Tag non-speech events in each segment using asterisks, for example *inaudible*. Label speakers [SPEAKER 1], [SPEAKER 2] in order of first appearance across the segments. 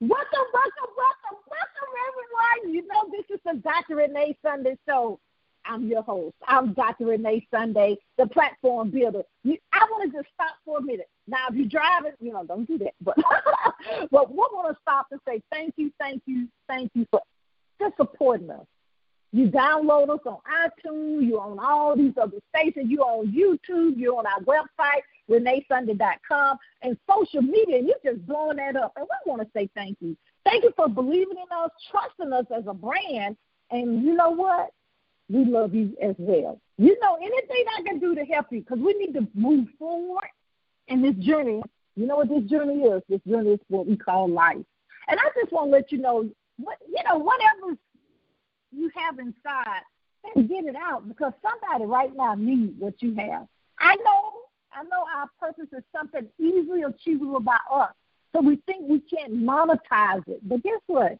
[SPEAKER 1] Welcome, welcome, welcome, welcome, everyone. You know, this is the Dr. Renee Sunday Show. I'm your host. I'm Dr. Renee Sunday, the platform builder. You, I want to just stop for a minute. Now, if you're driving, you know, don't do that. But, *laughs* but we want to stop and say thank you, thank you, thank you for just supporting us. You download us on iTunes. You're on all these other stations. You're on YouTube. You're on our website, reneesunday.com, and social media. And you're just blowing that up. And we want to say thank you. Thank you for believing in us, trusting us as a brand. And you know what? We love you as well. You know, anything I can do to help you, because we need to move forward in this journey. You know what this journey is? This journey is what we call life. And I just want to let you know, what you know, whatever you have inside get it out because somebody right now needs what you have. I know, I know our purpose is something easily achievable by us. So we think we can't monetize it. But guess what?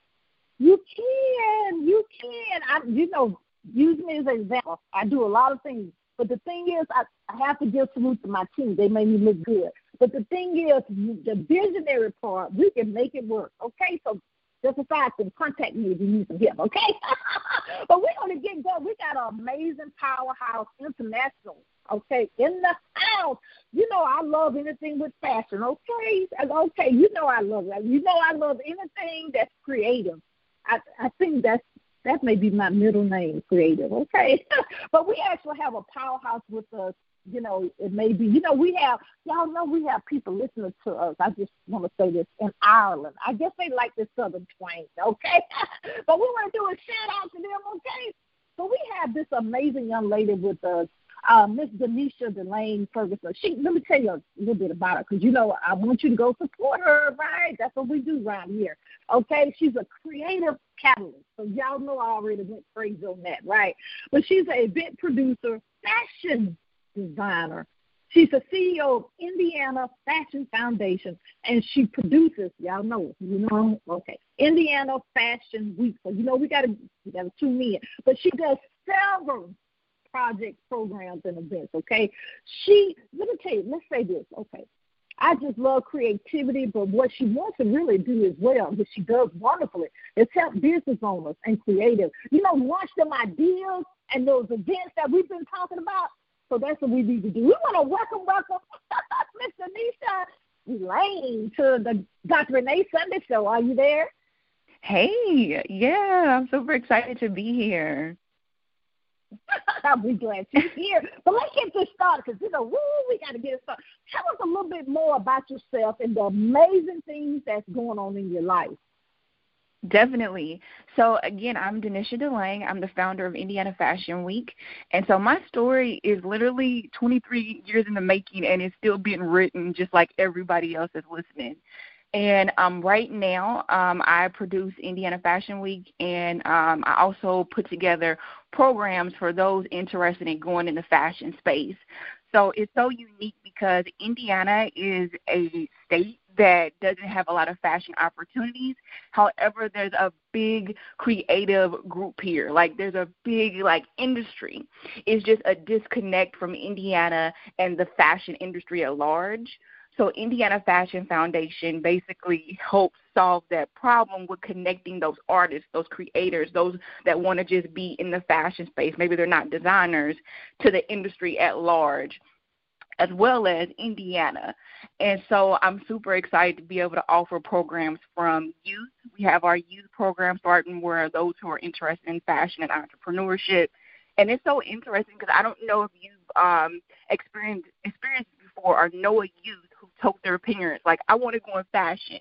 [SPEAKER 1] You can. You can. I, you know, use me as an example. I do a lot of things. But the thing is, I, I have to give salute to my team. They make me look good. But the thing is, the visionary part, we can make it work. Okay, so just aside from contact me if you need some help, okay? *laughs* but we're going to get going. We got an amazing powerhouse international, okay, in the house. You know I love anything with fashion, okay? Okay, you know I love that. You know I love anything that's creative. I I think that's that may be my middle name, creative, okay? *laughs* but we actually have a powerhouse with us you know, it may be, you know, we have, y'all know we have people listening to us. I just want to say this in Ireland. I guess they like the Southern twang, okay? *laughs* but we want to do a shout out to them, okay? So we have this amazing young lady with us, uh, Miss Denisha Delane Ferguson. She, let me tell you a little bit about her because you know I want you to go support her, right? That's what we do around here. Okay, she's a creative catalyst. So y'all know I already went crazy on that, right? But she's an event producer, fashion designer. She's the CEO of Indiana Fashion Foundation, and she produces. Y'all know, you know, okay, Indiana Fashion Week. So you know we gotta we gotta tune in. But she does several project programs and events. Okay, she let me tell you. Let's say this. Okay, I just love creativity, but what she wants to really do as well, which she does wonderfully, is help business owners and creative. You know, launch them ideas and those events that we've been talking about. So that's what we need to do. We want to welcome, welcome *laughs* Mr. Nisha Elaine to the Dr. Renee Sunday Show. Are you there?
[SPEAKER 2] Hey, yeah, I'm super excited to be here. *laughs*
[SPEAKER 1] I'll be glad you're here. But let's get this started because, you know, woo, we got to get it started. Tell us a little bit more about yourself and the amazing things that's going on in your life.
[SPEAKER 2] Definitely. So again, I'm Denisha Dlang. I'm the founder of Indiana Fashion Week. And so my story is literally 23 years in the making and it's still being written just like everybody else is listening. And um, right now, um, I produce Indiana Fashion Week, and um, I also put together programs for those interested in going in the fashion space. So it's so unique because Indiana is a state that doesn't have a lot of fashion opportunities. However, there's a big creative group here. Like there's a big like industry. It's just a disconnect from Indiana and the fashion industry at large. So Indiana Fashion Foundation basically helps solve that problem with connecting those artists, those creators, those that want to just be in the fashion space. Maybe they're not designers to the industry at large as well as Indiana. And so I'm super excited to be able to offer programs from youth. We have our youth program starting where those who are interested in fashion and entrepreneurship. And it's so interesting because I don't know if you've um, experienced experienced before or know a youth who told their parents like, "I want to go in fashion,"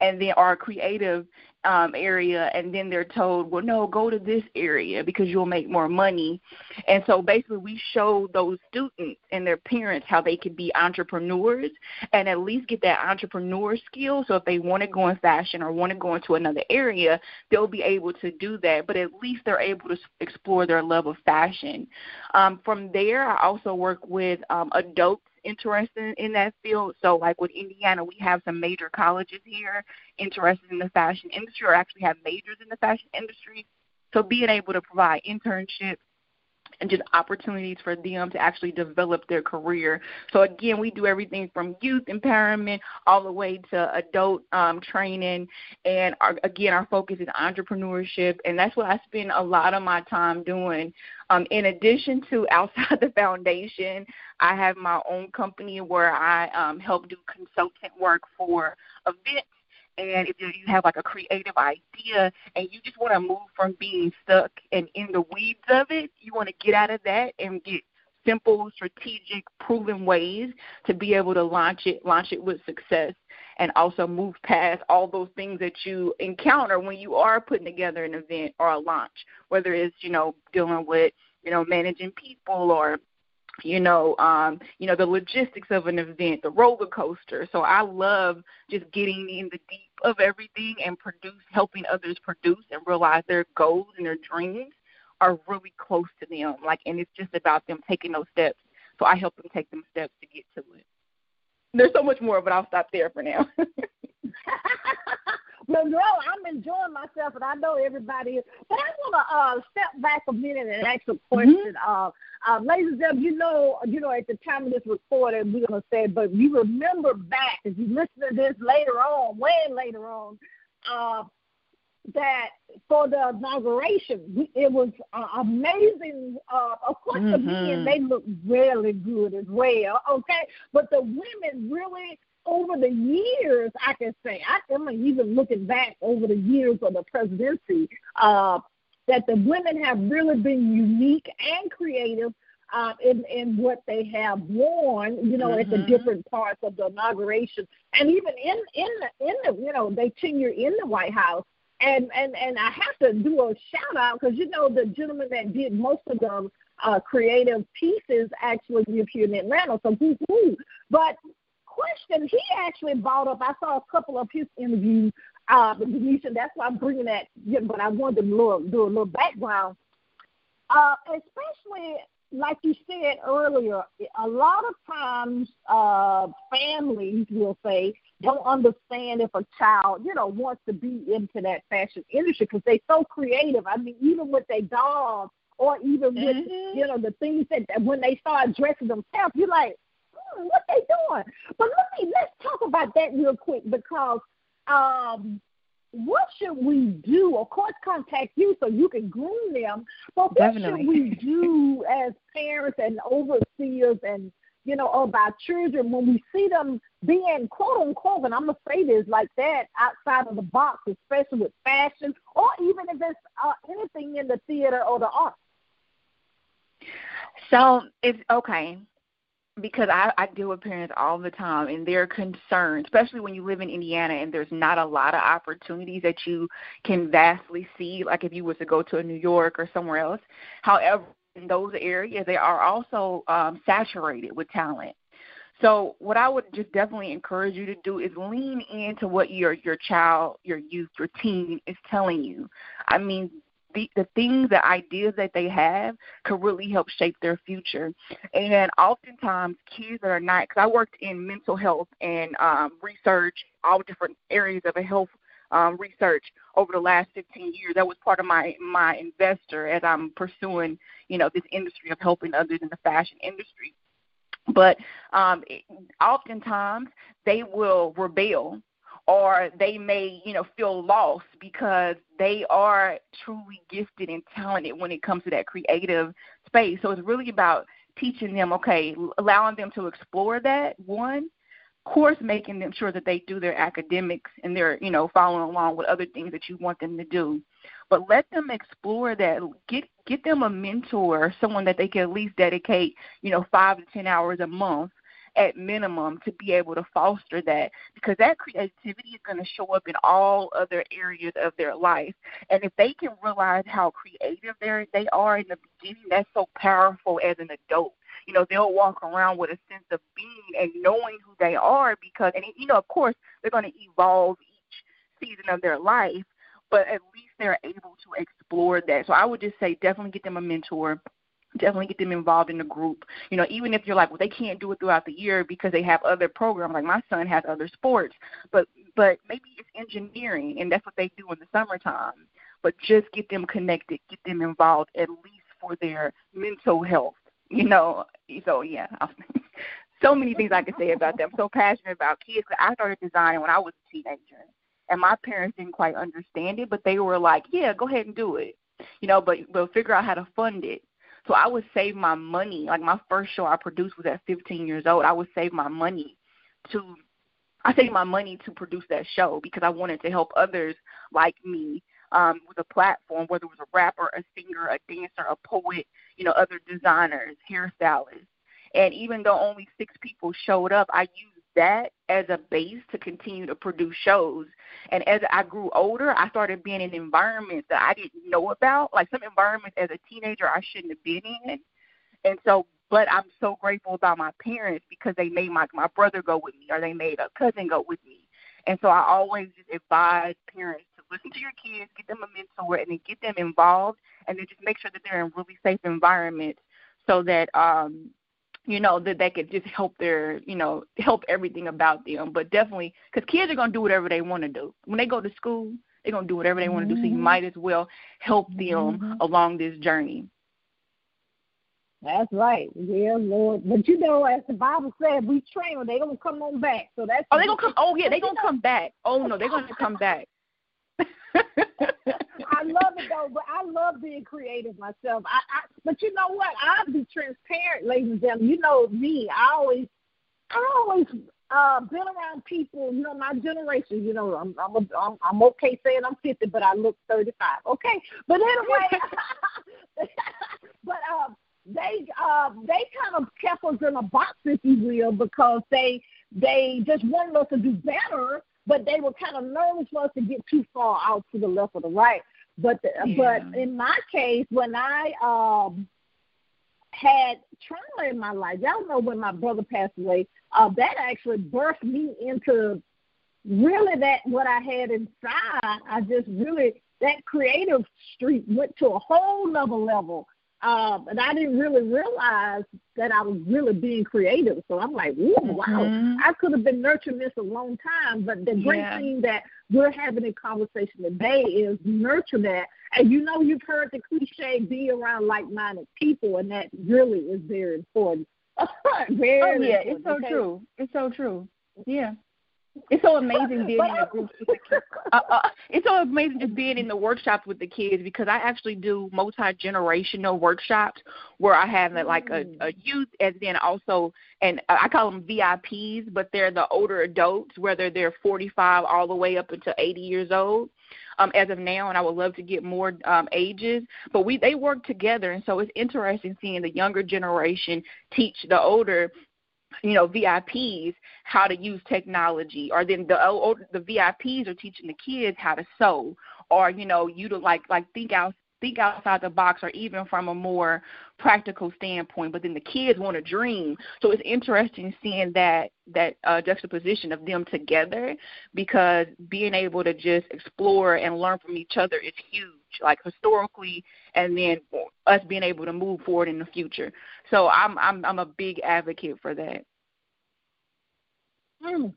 [SPEAKER 2] and then are creative um, area, and then they're told, well, no, go to this area because you'll make more money. And so basically, we show those students and their parents how they can be entrepreneurs and at least get that entrepreneur skill. So if they want to go in fashion or want to go into another area, they'll be able to do that. But at least they're able to explore their love of fashion. Um, from there, I also work with um, adults interested in that field. So, like with Indiana, we have some major colleges here interested in the fashion industry or actually have majors in the fashion industry. So, being able to provide internships and just opportunities for them to actually develop their career. So again, we do everything from youth empowerment all the way to adult um, training, and our, again, our focus is entrepreneurship, and that's what I spend a lot of my time doing. Um, in addition to *laughs* outside the foundation, I have my own company where I um, help do consultant work for events and if you have like a creative idea and you just want to move from being stuck and in the weeds of it, you want to get out of that and get simple, strategic, proven ways to be able to launch it, launch it with success, and also move past all those things that you encounter when you are putting together an event or a launch, whether it's you know dealing with you know managing people or you know, um, you know, the logistics of an event, the roller coaster. So I love just getting in the deep of everything and produce helping others produce and realize their goals and their dreams are really close to them. Like and it's just about them taking those steps. So I help them take them steps to get to it. There's so much more, but I'll stop there for now. *laughs*
[SPEAKER 1] No, I'm enjoying myself, and I know everybody is. But I want to uh, step back a minute and ask a mm-hmm. question. Mm-hmm. Uh, uh, ladies and gentlemen, you know, you know, at the time of this recording, we're gonna say, but you remember back if you listen to this later on, way later on, uh, that for the inauguration, it was uh, amazing. Uh, of course, mm-hmm. the men they look really good as well. Okay, but the women really over the years, I can say, I am even looking back over the years of the presidency, uh, that the women have really been unique and creative uh, in in what they have worn, you know, mm-hmm. at the mm-hmm. different parts of the inauguration, and even in in the in the you know they tenure in the White House. And and and I have to do a shout out because you know the gentleman that did most of the uh, creative pieces actually live here in Atlanta, so who who. But question he actually brought up. I saw a couple of his interviews, uh, and that's why I'm bringing that. Yeah, but I wanted to do, do a little background, uh, especially like you said earlier. A lot of times, uh, families will say don't understand if a child, you know, wants to be into that fashion industry because they're so creative. I mean, even with their dolls or even with mm-hmm. you know the things that when they start dressing themselves, you're like, what they doing? But let me let's talk about that real quick because um, what should we do? Of course, contact you so you can groom them. But what
[SPEAKER 2] Definitely.
[SPEAKER 1] should we *laughs* do as parents and overseers and you know of our children when we see them being quote unquote, and I'm gonna say this like that outside of the box, especially with fashion or even if it's uh, anything in the theater or the arts.
[SPEAKER 2] So it's okay because I, I deal with parents all the time and they're concerned, especially when you live in Indiana and there's not a lot of opportunities that you can vastly see, like if you were to go to New York or somewhere else. However, in those areas, they are also um, saturated with talent. So what I would just definitely encourage you to do is lean into what your your child, your youth, your teen is telling you. I mean, the, the things, the ideas that they have could really help shape their future. And oftentimes, kids that are not, because I worked in mental health and um, research, all different areas of a health um, research over the last 15 years. That was part of my my investor as I'm pursuing, you know, this industry of helping others in the fashion industry. But um, it, oftentimes, they will rebel or they may, you know, feel lost because they are truly gifted and talented when it comes to that creative space. So it's really about teaching them, okay, allowing them to explore that one, of course making them sure that they do their academics and they're, you know, following along with other things that you want them to do. But let them explore that. Get get them a mentor, someone that they can at least dedicate, you know, five to ten hours a month at minimum to be able to foster that because that creativity is going to show up in all other areas of their life. And if they can realize how creative they are in the beginning, that's so powerful as an adult. You know, they'll walk around with a sense of being and knowing who they are because, and you know, of course, they're going to evolve each season of their life, but at least they're able to explore that. So I would just say definitely get them a mentor definitely get them involved in the group. You know, even if you're like, well, they can't do it throughout the year because they have other programs. Like my son has other sports, but but maybe it's engineering, and that's what they do in the summertime. But just get them connected, get them involved at least for their mental health. You know, so yeah, *laughs* so many things I could say about them. So passionate about kids. I started designing when I was a teenager, and my parents didn't quite understand it, but they were like, "Yeah, go ahead and do it," you know, but but figure out how to fund it. So I would save my money. Like my first show I produced was at 15 years old. I would save my money to I saved my money to produce that show because I wanted to help others like me um, with a platform, whether it was a rapper, a singer, a dancer, a poet, you know, other designers, hairstylists. And even though only six people showed up, I used that as a base to continue to produce shows. And as I grew older, I started being in environments that I didn't know about, like some environments as a teenager I shouldn't have been in. And so, but I'm so grateful about my parents because they made my my brother go with me, or they made a cousin go with me. And so I always just advise parents to listen to your kids, get them a mentor, and then get them involved, and then just make sure that they're in really safe environments so that um you know that they could just help their you know help everything about them but definitely because kids are going to do whatever they want to do when they go to school they're going to do whatever they want to do so you mm-hmm. might as well help them mm-hmm. along this journey
[SPEAKER 1] that's right. Yeah, Lord. But you know, as the Bible said, we train them. They're gonna come on back. So that's
[SPEAKER 2] oh, they're gonna come. Oh yeah, they're gonna *laughs* come back. Oh no, they're gonna come back. *laughs*
[SPEAKER 1] I love it though, but I love being creative myself. I, I but you know what? I'll be transparent, ladies and gentlemen. You know me. I always I always uh been around people, you know, my generation, you know, I'm I'm a, I'm, I'm okay saying I'm 50, but I look 35. Okay. But anyway, *laughs* but um they uh they kind of kept us in a box if you will because they they just wanted us to do better but they were kind of nervous for us to get too far out to the left or the right. But the, yeah. but in my case, when I um had trauma in my life, y'all know when my brother passed away, uh, that actually birthed me into really that what I had inside. I just really that creative streak went to a whole nother level um, and I didn't really realize that I was really being creative. So I'm like, ooh, wow, mm-hmm. I could have been nurturing this a long time. But the great yeah. thing that we're having a conversation today is nurture that. And you know, you've heard the cliche, be around like-minded people, and that really is very important. *laughs*
[SPEAKER 2] very oh yeah, important, it's so okay? true. It's so true. Yeah. It's so amazing being in the groups with the kids. Uh, uh, it's so amazing just being in the workshops with the kids because I actually do multi generational workshops where I have like a, a youth and then also and I call them VIPs, but they're the older adults, whether they're 45 all the way up until 80 years old. Um, as of now, and I would love to get more um, ages. But we they work together, and so it's interesting seeing the younger generation teach the older you know VIPs how to use technology, or then the the VIPs are teaching the kids how to sew, or you know you to like like think out think outside the box, or even from a more practical standpoint. But then the kids want to dream, so it's interesting seeing that that uh, juxtaposition of them together, because being able to just explore and learn from each other is huge like historically and then us being able to move forward in the future. So I'm I'm I'm a big advocate for that.
[SPEAKER 1] Mm.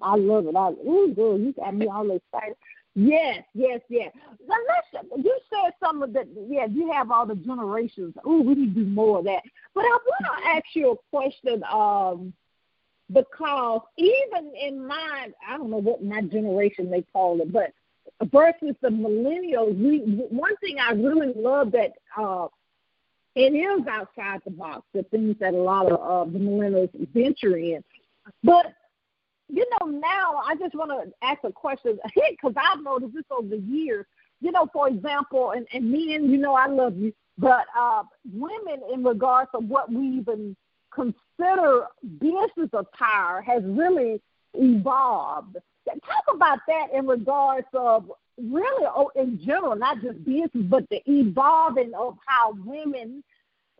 [SPEAKER 1] I love it. I, ooh, girl, you got me all excited. Yes, yes, yes. Let's, you said some of the, yeah, you have all the generations. Ooh, we need to do more of that. But I want to ask you a question um, because even in my, I don't know what my generation they call it, but versus the millennials, we one thing I really love that uh, it is outside the box, the things that a lot of uh, the millennials venture in. But you know, now I just want to ask a question *laughs* because I've noticed this over the years. You know, for example, and, and men, you know, I love you, but uh, women, in regards to what we even consider business attire, has really evolved. Talk about that in regards of really oh, in general, not just business, but the evolving of how women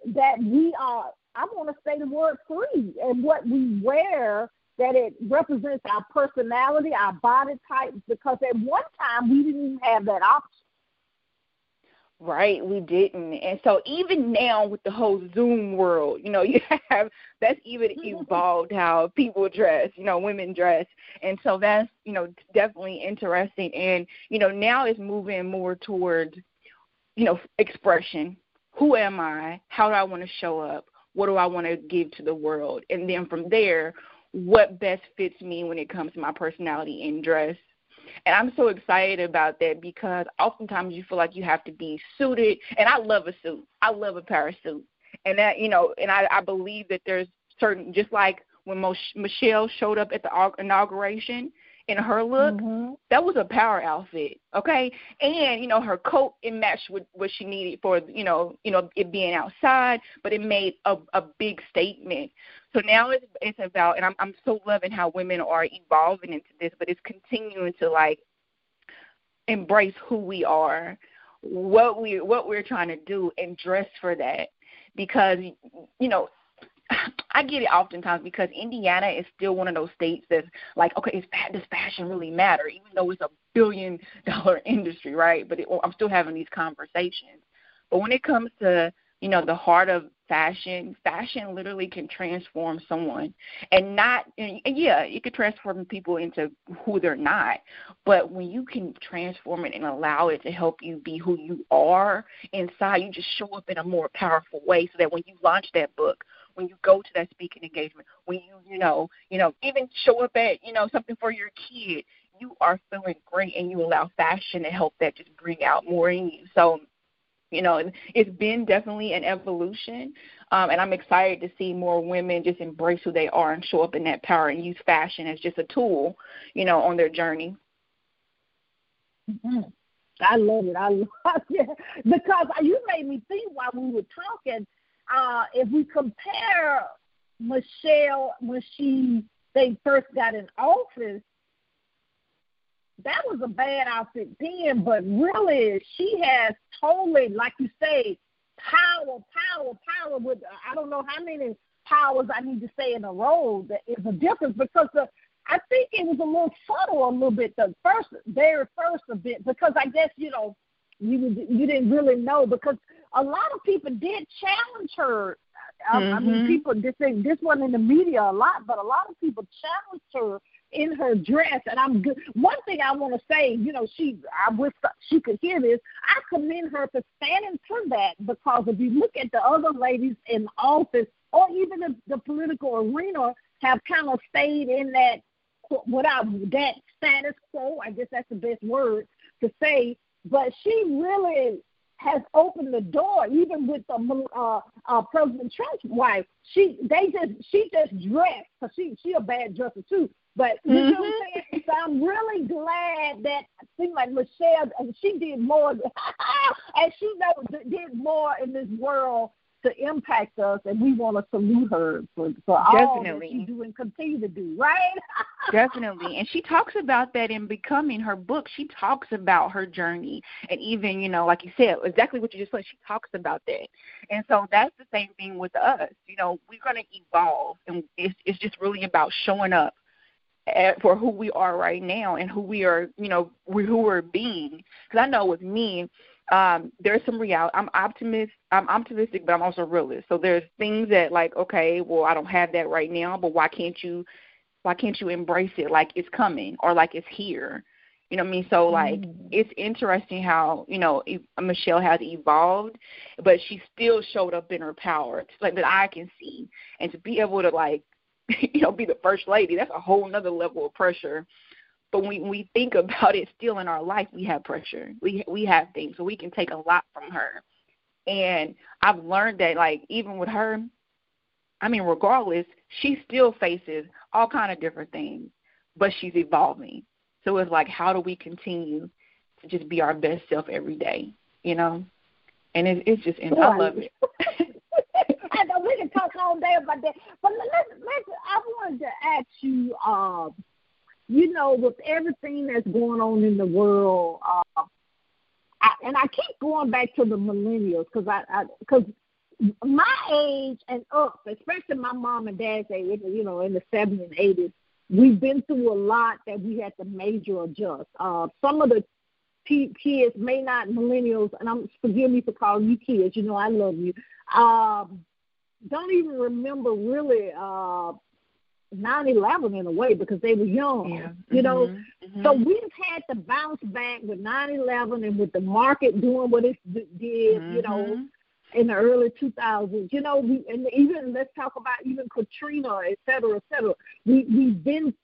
[SPEAKER 1] that we are. I want to say the word free and what we wear that it represents our personality, our body type, because at one time we didn't even have that option.
[SPEAKER 2] Right, we didn't. And so even now with the whole Zoom world, you know, *laughs* you have that's even *laughs* evolved how people dress, you know, women dress. And so that's, you know, definitely interesting and, you know, now it's moving more towards, you know, expression who am I? How do I want to show up? What do I want to give to the world? And then from there, what best fits me when it comes to my personality and dress. And I'm so excited about that because oftentimes you feel like you have to be suited. And I love a suit. I love a pair of suits. And that, you know, and I, I believe that there's certain, just like when Mo- Michelle showed up at the inauguration, in her look, mm-hmm. that was a power outfit, okay? And you know, her coat it matched with what she needed for you know, you know, it being outside, but it made a a big statement. So now it's it's about, and I'm I'm so loving how women are evolving into this, but it's continuing to like embrace who we are, what we what we're trying to do, and dress for that, because you know I get it oftentimes because Indiana is still one of those states that's like, okay, is does fashion really matter? Even though it's a billion *laughs* dollar industry, right? But it, I'm still having these conversations. But when it comes to you know the heart of fashion, fashion literally can transform someone, and not and yeah, it could transform people into who they're not. But when you can transform it and allow it to help you be who you are inside, you just show up in a more powerful way, so that when you launch that book when you go to that speaking engagement, when you, you know, you know, even show up at, you know, something for your kid, you are feeling great and you allow fashion to help that just bring out more in you. So, you know, it's been definitely an evolution. Um, and I'm excited to see more women just embrace who they are and show up in that power and use fashion as just a tool, you know, on their journey.
[SPEAKER 1] Mm-hmm. I love it. I love *laughs* it because you made me think while we were talking uh, if we compare Michelle when she they first got in office, that was a bad outfit then, but really she has totally, like you say, power, power, power with I don't know how many powers I need to say in a row that is a difference because the I think it was a little subtle a little bit the first very first bit because I guess, you know, you you didn't really know because a lot of people did challenge her. I, mm-hmm. I mean, mm-hmm. people this this one in the media a lot, but a lot of people challenged her in her dress. And I'm good. One thing I want to say, you know, she I wish she could hear this. I commend her for standing for that because if you look at the other ladies in office or even the, the political arena, have kind of stayed in that without that status quo. I guess that's the best word to say. But she really has opened the door, even with the uh, uh, President Trump's wife. She they just she just dressed because she she a bad dresser too. But you mm-hmm. know what I'm mm-hmm. saying? So I'm really glad that I think like Michelle and she did more *laughs* and she did more in this world to impact us, and we want to salute her for, for all that she do and continue to do, right? *laughs*
[SPEAKER 2] Definitely, and she talks about that in becoming her book. She talks about her journey, and even you know, like you said, exactly what you just said. She talks about that, and so that's the same thing with us. You know, we're going to evolve, and it's it's just really about showing up at, for who we are right now and who we are, you know, who we're being. Because I know with me, um, there's some reality. I'm optimist. I'm optimistic, but I'm also realist. So there's things that like, okay, well, I don't have that right now, but why can't you, why can't you embrace it like it's coming or like it's here? You know what I mean? So like, mm. it's interesting how you know Michelle has evolved, but she still showed up in her power, like that I can see, and to be able to like, *laughs* you know, be the first lady. That's a whole nother level of pressure but when we think about it, still in our life, we have pressure. We we have things, so we can take a lot from her. And I've learned that, like even with her, I mean, regardless, she still faces all kind of different things, but she's evolving. So it's like, how do we continue to just be our best self every day? You know, and it, it's just, and I love it.
[SPEAKER 1] I know we can talk all day about that, but let's let's. I wanted to ask you. Uh, you know, with everything that's going on in the world, uh, I, and I keep going back to the millennials because I, because my age and up, especially my mom and dad's age, you know, in the 70s and 80s, we've been through a lot that we had to major adjust. Uh, some of the kids may not millennials, and I'm forgive me for calling you kids. You know, I love you. Um, don't even remember really uh, nine eleven in a way because they were young. Yeah. You know, mm-hmm. so we've had to bounce back with nine eleven and with the market doing what it did, mm-hmm. you know. Mm-hmm. in the early 2000s. You know, we, and even let's talk about even Katrina, et cetera, et cetera. We we've been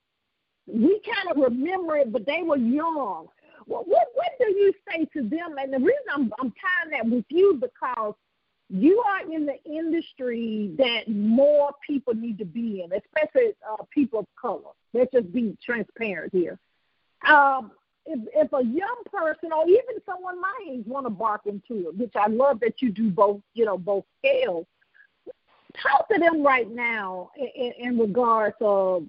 [SPEAKER 1] we kind of remember it, but they were young. Well, what what do you say to them? And the reason I'm I'm tying that with you because you are in the industry that more people need to be in, especially uh, people of color. Let's just be transparent here. Um, if, if a young person or even someone my age want to bark into it, which I love that you do both, you know, both scales. Talk to them right now in, in regards of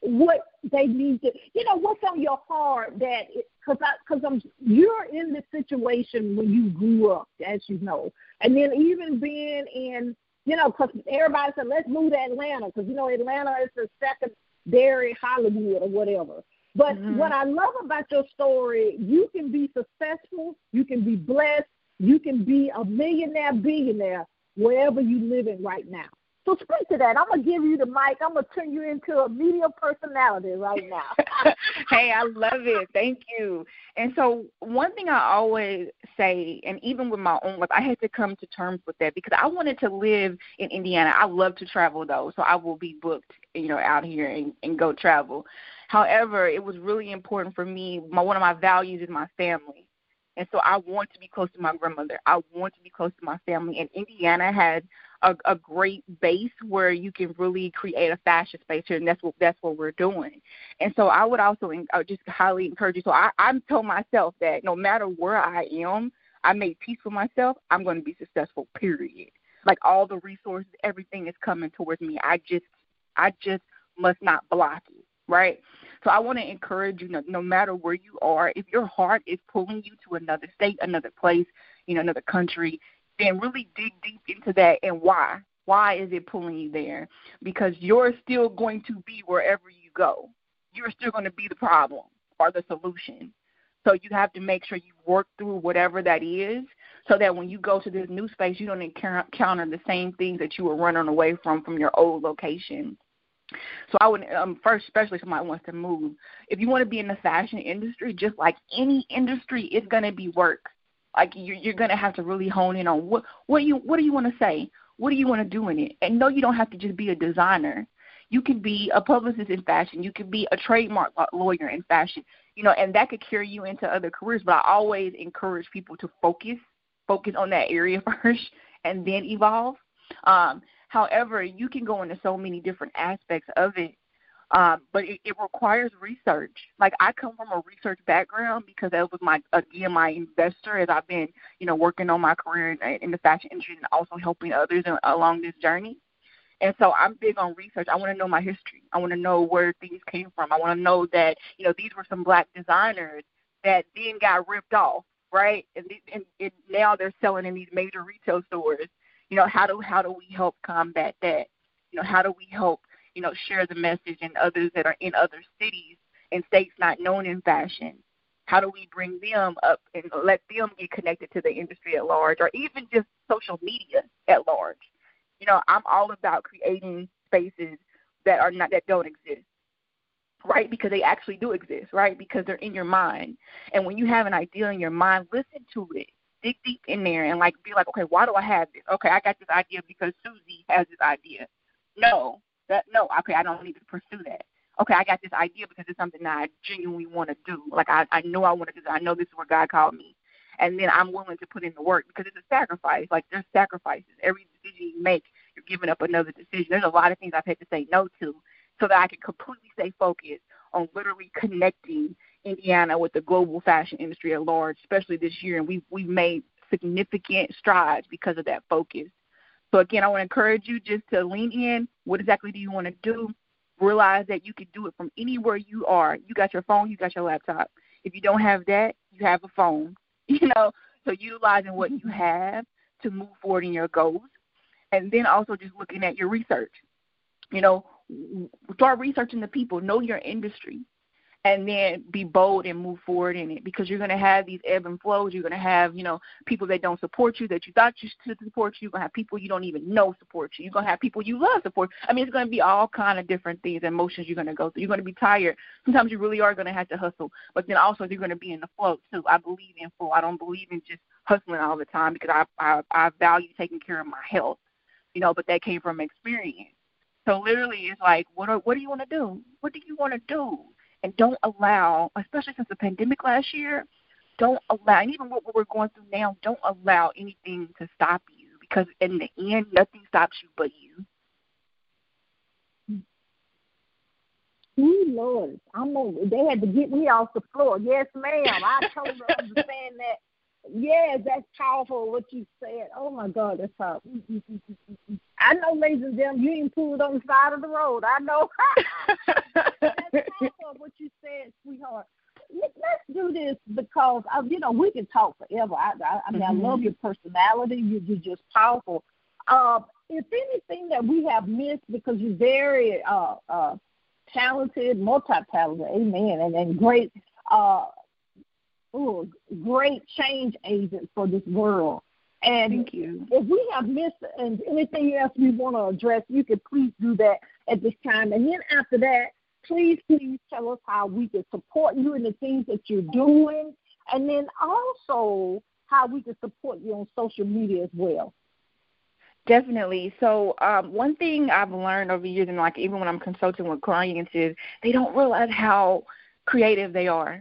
[SPEAKER 1] what they need to, you know, what's on your heart that, because because I'm, you're in this situation when you grew up, as you know, and then even being in, you know, because everybody said let's move to Atlanta, because you know Atlanta is the secondary Hollywood or whatever. But mm-hmm. what I love about your story, you can be successful, you can be blessed, you can be a millionaire, billionaire wherever you live in right now. So speak to that. I'm gonna give you the mic. I'm gonna turn you into a media personality right now. *laughs*
[SPEAKER 2] hey, I love it. Thank you. And so one thing I always say, and even with my own life, I had to come to terms with that because I wanted to live in Indiana. I love to travel though, so I will be booked, you know, out here and, and go travel. However, it was really important for me. My one of my values is my family. And so I want to be close to my grandmother. I want to be close to my family. And Indiana has a, a great base where you can really create a fashion space here, and that's what that's what we're doing. And so I would also I would uh, just highly encourage you. So I, I told myself that no matter where I am, I made peace with myself. I'm going to be successful. Period. Like all the resources, everything is coming towards me. I just I just must not block it right? So I want to encourage you, no, no matter where you are, if your heart is pulling you to another state, another place, you know, another country, then really dig deep into that and why. Why is it pulling you there? Because you're still going to be wherever you go. You're still going to be the problem or the solution. So you have to make sure you work through whatever that is so that when you go to this new space, you don't encounter the same things that you were running away from from your old location. So I would um, first, especially if somebody wants to move, if you want to be in the fashion industry, just like any industry, it's going to be work. Like you're, you're going to have to really hone in on what what you what do you want to say, what do you want to do in it, and no, you don't have to just be a designer. You can be a publicist in fashion. You can be a trademark lawyer in fashion. You know, and that could carry you into other careers. But I always encourage people to focus, focus on that area *laughs* first, and then evolve. Um, However, you can go into so many different aspects of it, um, but it, it requires research. Like I come from a research background because that was my again my investor as I've been you know working on my career in, in the fashion industry and also helping others in, along this journey. And so I'm big on research. I want to know my history. I want to know where things came from. I want to know that you know these were some black designers that then got ripped off, right? And, and, and now they're selling in these major retail stores you know, how do how do we help combat that? You know, how do we help, you know, share the message and others that are in other cities and states not known in fashion? How do we bring them up and let them get connected to the industry at large or even just social media at large? You know, I'm all about creating spaces that are not that don't exist right? Because they actually do exist, right? Because they're in your mind. And when you have an idea in your mind, listen to it dig deep in there and like be like, okay, why do I have this? Okay, I got this idea because Susie has this idea. No, that no, okay, I don't need to pursue that. Okay, I got this idea because it's something that I genuinely want to do. Like I, I know I want to do. I know this is where God called me, and then I'm willing to put in the work because it's a sacrifice. Like there's sacrifices. Every decision you make, you're giving up another decision. There's a lot of things I've had to say no to so that I can completely stay focused on literally connecting Indiana with the global fashion industry at large, especially this year, and we've we've made significant strides because of that focus. So again, I want to encourage you just to lean in. What exactly do you want to do? Realize that you can do it from anywhere you are. You got your phone, you got your laptop. If you don't have that, you have a phone. *laughs* You know, so utilizing what you mm-hmm. have to move forward in your goals, and then also just looking at your research. You know, start researching the people, know your industry, and then be bold and move forward in it because you're going to have these ebb and flows. You're going to have, you know, people that don't support you that you thought you should support you. You're going to have people you don't even know support you. You're going to have people you love support. I mean, it's going to be all kind of different things, and emotions you're going to go through. You're going to be tired. Sometimes you really are going to have to hustle, but then also you're going to be in the flow too. I believe in flow. I don't believe in just hustling all the time because I I, I value taking care of my health, you know. But that came from experience. So literally, it's like, what are, what do you want to do? What do you want to do? And don't allow, especially since the pandemic last year, don't allow, and even what we're going through now, don't allow anything to stop you because in the end, nothing stops you but you.
[SPEAKER 1] Ooh, Lord, I know they had to get me off the floor. Yes, ma'am. I totally *laughs* understand that Yes, that's powerful what you said. Oh my God, that's powerful. I know, ladies and gentlemen, you ain't pulled on the side of the road. I know. *laughs* *laughs* that's powerful what you said, sweetheart. Let's do this because uh, you know we can talk forever. I, I, I mean, mm-hmm. I love your personality. You're, you're just powerful. Uh, if anything that we have missed because you're very uh, uh, talented, multi-talented, amen, and, and great uh, oh, great change agent for this world. And
[SPEAKER 2] Thank you.
[SPEAKER 1] if we have missed and anything else we want to address, you can please do that at this time. And then after that, please, please tell us how we can support you in the things that you're doing. And then also how we can support you on social media as well.
[SPEAKER 2] Definitely. So um, one thing I've learned over years, and like even when I'm consulting with clients, is they don't realize how creative they are.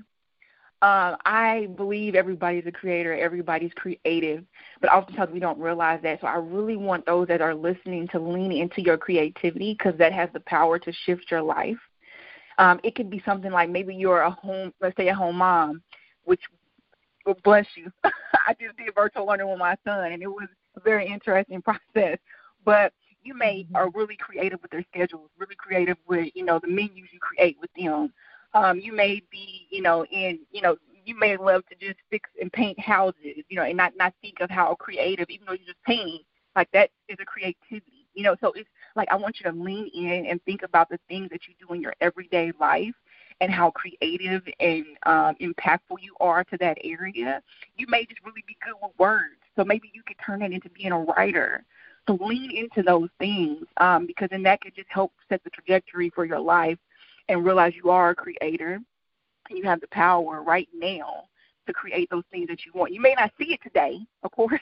[SPEAKER 2] Um, I believe everybody's a creator, everybody's creative, but oftentimes we don't realize that. So I really want those that are listening to lean into your creativity because that has the power to shift your life. Um, it could be something like maybe you're a home, let's say a home mom, which will bless you. *laughs* I just did virtual learning with my son, and it was a very interesting *laughs* process. But you may mm-hmm. are really creative with their schedules, really creative with you know the menus you create with them um, you may be, you know, in, you know, you may love to just fix and paint houses, you know, and not not think of how creative, even though you're just painting, like that is a creativity, you know. So it's like I want you to lean in and think about the things that you do in your everyday life and how creative and um, impactful you are to that area. You may just really be good with words, so maybe you could turn it into being a writer. So lean into those things um, because then that could just help set the trajectory for your life and realize you are a creator and you have the power right now to create those things that you want. You may not see it today, *laughs* of course,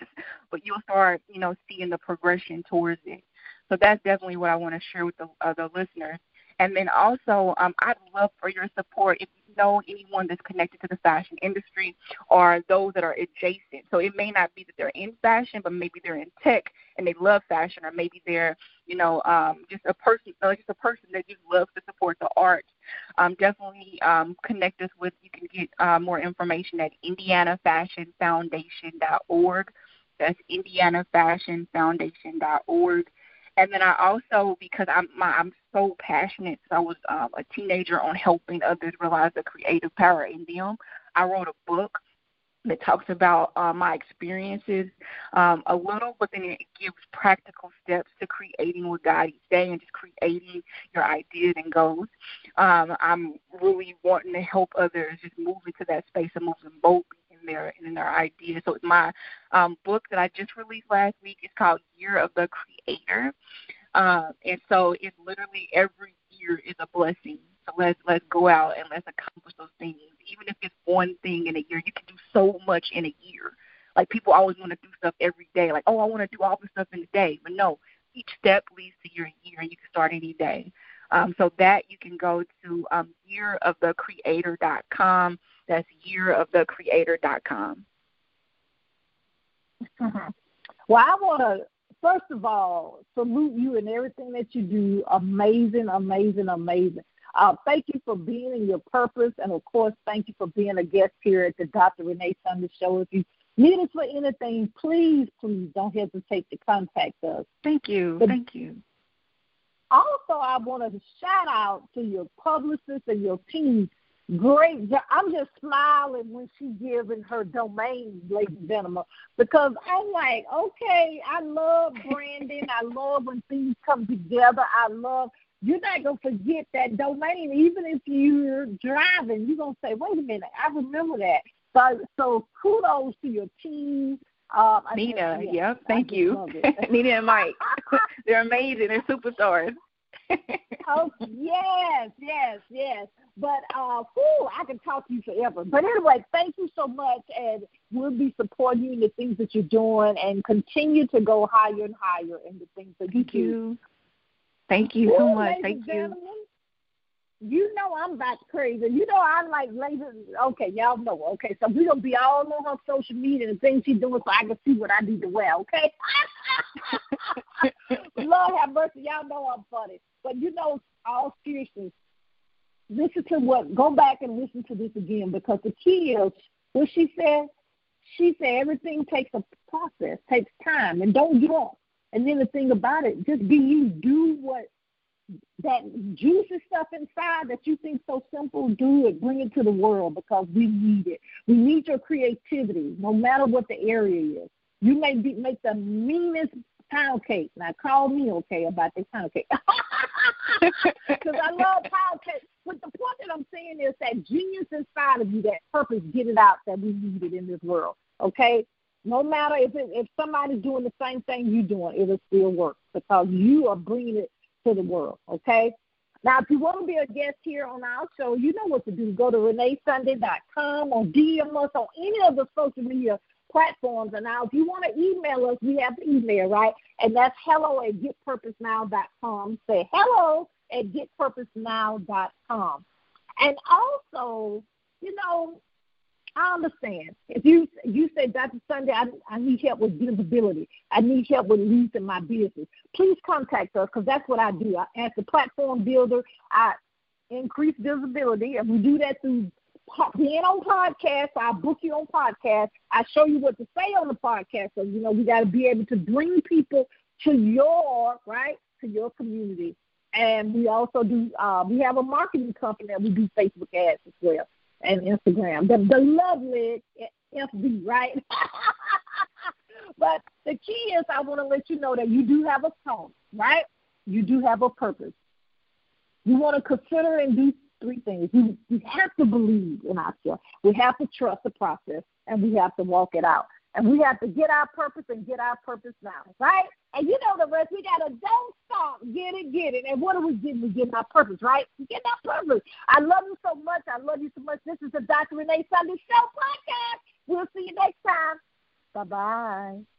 [SPEAKER 2] but you'll start, you know, seeing the progression towards it. So that's definitely what I want to share with the, uh, the listeners. And then also, um, I'd love for your support if you know anyone that's connected to the fashion industry or those that are adjacent. So it may not be that they're in fashion, but maybe they're in tech and they love fashion, or maybe they're, you know, um, just a person, uh, just a person that just loves to support the arts. Um, definitely um, connect us with. You can get uh, more information at IndianaFashionFoundation.org. That's IndianaFashionFoundation.org. And then I also, because I'm my, I'm so passionate, So I was um, a teenager on helping others realize the creative power in them. I wrote a book that talks about uh, my experiences um, a little, but then it gives practical steps to creating what God is saying and just creating your ideas and goals. Um, I'm really wanting to help others just move into that space move them boldly in their in their ideas. So my um, book that I just released last week is called Year of the Creator, uh, and so it's literally every year is a blessing. So let's let's go out and let's accomplish those things. Even if it's one thing in a year, you can do so much in a year. Like people always want to do stuff every day. Like, oh, I want to do all this stuff in a day. But no, each step leads to your year, and you can start any day. Um, so that you can go to um, yearofthecreator.com. That's yearofthecreator.com.
[SPEAKER 1] Well, I want to first of all salute you and everything that you do. Amazing, amazing, amazing. Uh, thank you for being in your purpose, and of course, thank you for being a guest here at the Dr. Renee Sunday Show. If you need us for anything, please, please don't hesitate to contact us.
[SPEAKER 2] Thank you. But thank you.
[SPEAKER 1] Also, I want to shout out to your publicist and your team. Great job. I'm just smiling when she giving her domain, Lady Venema, because I'm like, okay, I love branding. I love when things come together. I love you're not gonna forget that domain. Even if you're driving, you're gonna say, "Wait a minute, I remember that." So, so kudos to your team. Um,
[SPEAKER 2] Nina, yep, thank you. *laughs* Nina and Mike, *laughs* they're amazing. They're superstars. *laughs*
[SPEAKER 1] oh yes, yes, yes. But uh, whew, I can talk to you forever. But anyway, thank you so much, and we'll be supporting you in the things that you're doing, and continue to go higher and higher in the things that
[SPEAKER 2] thank
[SPEAKER 1] you
[SPEAKER 2] do. Thank you so much. Thank you.
[SPEAKER 1] You know I'm about crazy. You know I like laser. Okay, y'all know. Okay, so we're gonna be all on her social media and things she's doing, so I can see what I need to wear. Okay. *laughs* Lord have mercy, y'all know I'm funny. But you know, all seriousness, listen to what. Go back and listen to this again because the key is what she said. She said everything takes a process, takes time, and don't give up. And then the thing about it, just be you. Do what that juicy stuff inside that you think so simple, do it. Bring it to the world because we need it. We need your creativity, no matter what the area is. You may be, make the meanest pound cake. Now call me okay about this pound cake. *laughs* Because I love pound cake. But the point that I'm saying is that genius inside of you, that purpose, get it out that we need it in this world. Okay? No matter if it, if somebody's doing the same thing you're doing, it'll still work because you are bringing it to the world. Okay. Now, if you want to be a guest here on our show, you know what to do. Go to reneesunday.com or DM us on any of the social media platforms. And now, if you want to email us, we have email, right? And that's hello at getpurposenow.com. Say hello at getpurposenow.com. And also, you know, I understand. If you you say, Dr. Sunday, I, I need help with visibility. I need help with leasing my business. Please contact us because that's what I do. I, as a platform builder, I increase visibility, and we do that through being on podcasts. I book you on podcasts. I show you what to say on the podcast. So you know we got to be able to bring people to your right to your community. And we also do. Uh, we have a marketing company that we do Facebook ads as well and Instagram. The, the lovely FB, right? *laughs* but the key is I want to let you know that you do have a tone, right? You do have a purpose. You want to consider and do three things. We, we have to believe in ourselves. We have to trust the process, and we have to walk it out. And we have to get our purpose and get our purpose now, right? And you know the rest. We gotta don't stop, get it, get it. And what are we getting? We getting our purpose, right? We getting our purpose. I love you so much. I love you so much. This is the Dr. Renee Sunday Show podcast. We'll see you next time. Bye bye.